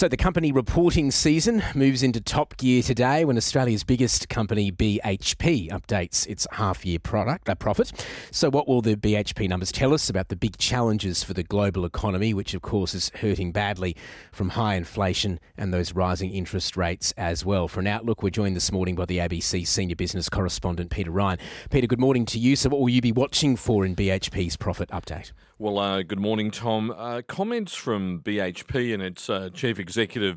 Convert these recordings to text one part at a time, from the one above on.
So the company reporting season moves into top gear today when Australia's biggest company BHP updates its half-year product uh, profit. So what will the BHP numbers tell us about the big challenges for the global economy, which of course is hurting badly from high inflation and those rising interest rates as well? For an outlook, we're joined this morning by the ABC senior business correspondent Peter Ryan. Peter, good morning to you. So what will you be watching for in BHP's profit update? Well, uh, good morning, Tom. Uh, comments from BHP and its uh, chief executive,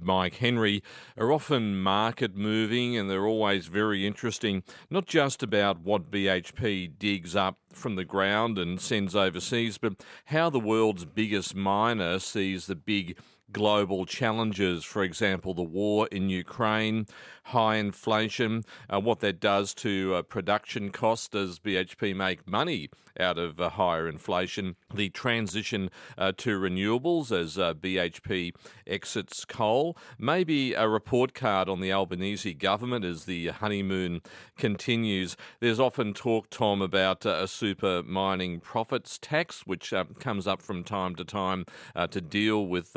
Mike Henry, are often market moving and they're always very interesting, not just about what BHP digs up from the ground and sends overseas, but how the world's biggest miner sees the big global challenges, for example, the war in Ukraine, high inflation, uh, what that does to uh, production costs. Does BHP make money out of uh, higher inflation? The transition uh, to renewables as uh, BHP exits coal. Maybe a report card on the Albanese government as the honeymoon continues. There's often talk, Tom, about uh, a super mining profits tax, which comes up from time to time to deal with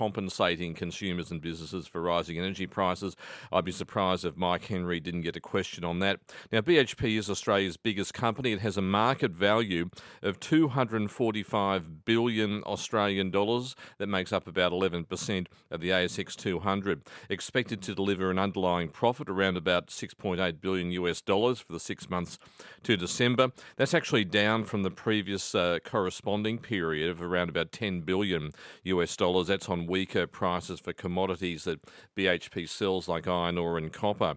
compensating consumers and businesses for rising energy prices. I'd be surprised if Mike Henry didn't get a question on that. Now, BHP is Australia's biggest company. It has a market value of 245 billion Australian dollars. That makes up about 11% of the ASX 200. Expected to deliver an underlying profit around about 6.8 billion US dollars for the six months to December. That's actually down from the previous uh, corresponding period of around about 10 billion US dollars. That's on weaker prices for commodities that BHP sells, like iron ore and copper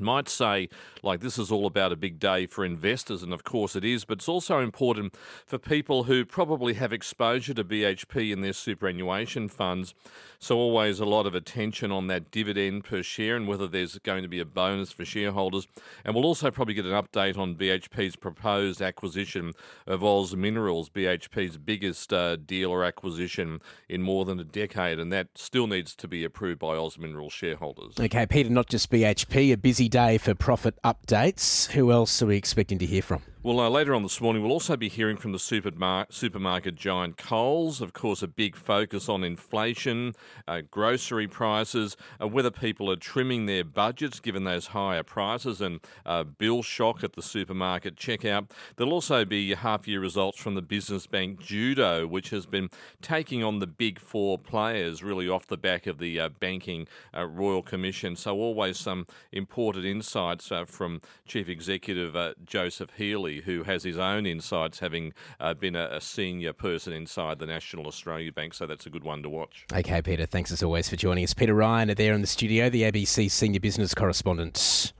might say, like, this is all about a big day for investors, and of course it is, but it's also important for people who probably have exposure to BHP in their superannuation funds. So, always a lot of attention on that dividend per share and whether there's going to be a bonus for shareholders. And we'll also probably get an update on BHP's proposed acquisition of Oz Minerals, BHP's biggest uh, deal or acquisition in more than a decade, and that still needs to be approved by Oz Minerals shareholders. Okay, Peter, not just BHP, a busy day for profit updates. Who else are we expecting to hear from? Well, uh, later on this morning, we'll also be hearing from the supermarket, supermarket giant Coles. Of course, a big focus on inflation, uh, grocery prices, uh, whether people are trimming their budgets given those higher prices, and uh, bill shock at the supermarket checkout. There'll also be half year results from the business bank Judo, which has been taking on the big four players really off the back of the uh, Banking uh, Royal Commission. So, always some important insights from Chief Executive Joseph Who has his own insights, having uh, been a, a, senior person inside the National Australia Bank. So that's a good one to watch. Okay, Peter. Thanks as always for joining us. Peter Ryan there in the studio, the ABC senior business correspondent.